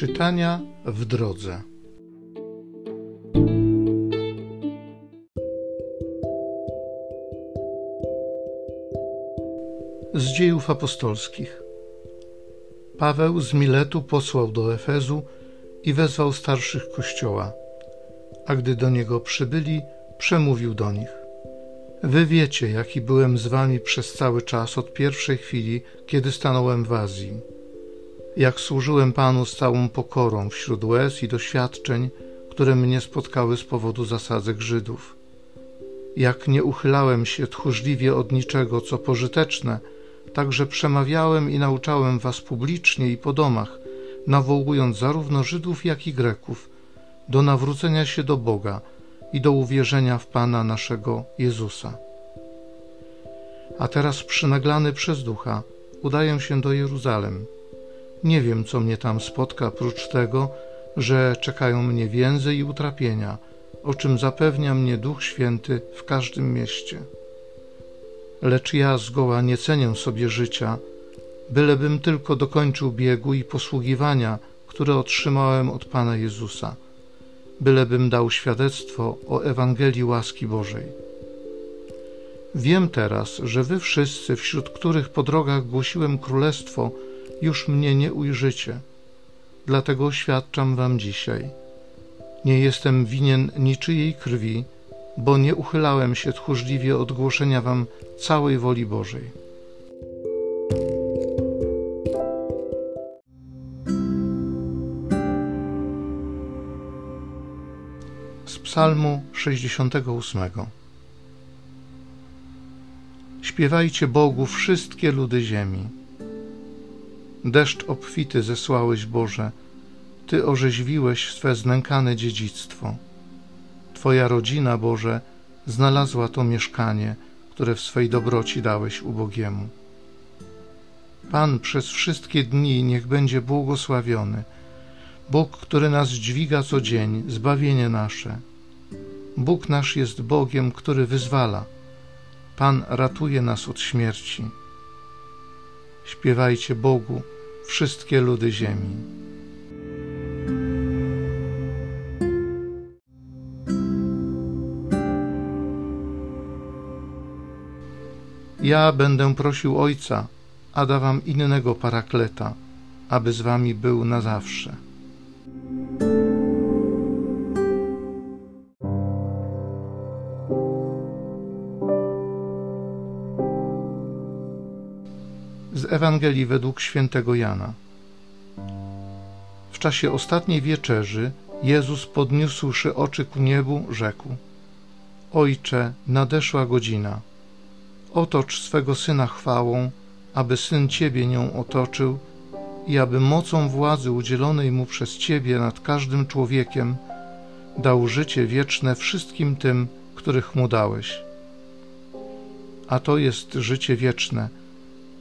Czytania w drodze. Z dziejów apostolskich. Paweł z Miletu posłał do Efezu i wezwał starszych kościoła, a gdy do niego przybyli, przemówił do nich. Wy wiecie, jaki byłem z wami przez cały czas od pierwszej chwili, kiedy stanąłem w Azji. Jak służyłem Panu z całą pokorą wśród łez i doświadczeń, które mnie spotkały z powodu zasadzek Żydów. Jak nie uchylałem się tchórzliwie od niczego, co pożyteczne, także przemawiałem i nauczałem was publicznie i po domach, nawołując zarówno Żydów, jak i Greków do nawrócenia się do Boga i do uwierzenia w Pana naszego Jezusa. A teraz przynaglany przez ducha udaję się do Jeruzalem. Nie wiem, co mnie tam spotka, prócz tego, że czekają mnie więzy i utrapienia, o czym zapewnia mnie Duch Święty w każdym mieście. Lecz ja zgoła nie cenię sobie życia, bylebym tylko dokończył biegu i posługiwania, które otrzymałem od Pana Jezusa, bylebym dał świadectwo o Ewangelii łaski Bożej. Wiem teraz, że wy wszyscy, wśród których po drogach głosiłem królestwo, już mnie nie ujrzycie. Dlatego oświadczam wam dzisiaj. Nie jestem winien niczyjej krwi, bo nie uchylałem się tchórzliwie od głoszenia wam całej woli Bożej. Z Psalmu 68 Śpiewajcie Bogu wszystkie ludy ziemi. Deszcz obfity zesłałeś, Boże, Ty orzeźwiłeś swe znękane dziedzictwo. Twoja rodzina, Boże, znalazła to mieszkanie, które w swej dobroci dałeś ubogiemu. Pan przez wszystkie dni niech będzie błogosławiony, Bóg, który nas dźwiga co dzień, zbawienie nasze. Bóg nasz jest Bogiem, który wyzwala. Pan ratuje nas od śmierci. Śpiewajcie Bogu, wszystkie ludy ziemi. Ja będę prosił Ojca, a da wam innego parakleta, aby z wami był na zawsze. Z Ewangelii według świętego Jana. W czasie ostatniej wieczerzy Jezus podniósłszy oczy ku niebu, rzekł: Ojcze, nadeszła godzina Otocz swego syna chwałą, aby syn ciebie nią otoczył i aby mocą władzy udzielonej mu przez ciebie nad każdym człowiekiem dał życie wieczne wszystkim tym, których mu dałeś. A to jest życie wieczne,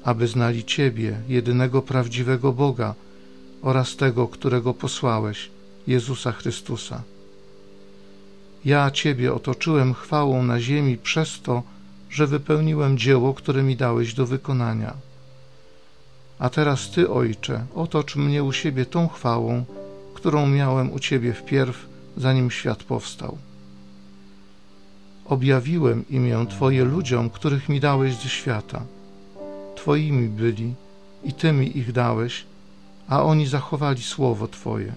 aby znali Ciebie, jedynego prawdziwego Boga oraz tego, którego posłałeś, Jezusa Chrystusa. Ja Ciebie otoczyłem chwałą na ziemi przez to, że wypełniłem dzieło, które mi dałeś do wykonania. A teraz Ty, Ojcze, otocz mnie u siebie tą chwałą, którą miałem u Ciebie wpierw, zanim świat powstał. Objawiłem imię Twoje ludziom, których mi dałeś ze świata. Twoimi byli i Ty mi ich dałeś, a oni zachowali słowo Twoje.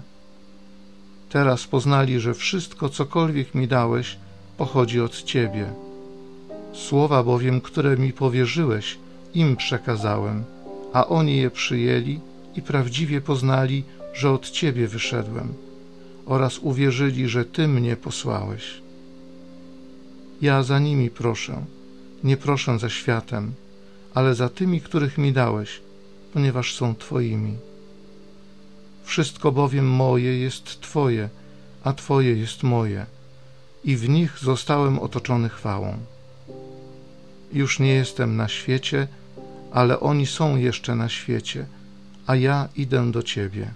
Teraz poznali, że wszystko, cokolwiek mi dałeś, pochodzi od Ciebie Słowa bowiem, które mi powierzyłeś, im przekazałem, a oni je przyjęli i prawdziwie poznali, że od Ciebie wyszedłem, oraz uwierzyli, że Ty mnie posłałeś. Ja za nimi proszę, nie proszę za światem, ale za tymi, których mi dałeś, ponieważ są Twoimi. Wszystko bowiem moje jest Twoje, a Twoje jest moje, i w nich zostałem otoczony chwałą. Już nie jestem na świecie, ale oni są jeszcze na świecie, a ja idę do Ciebie.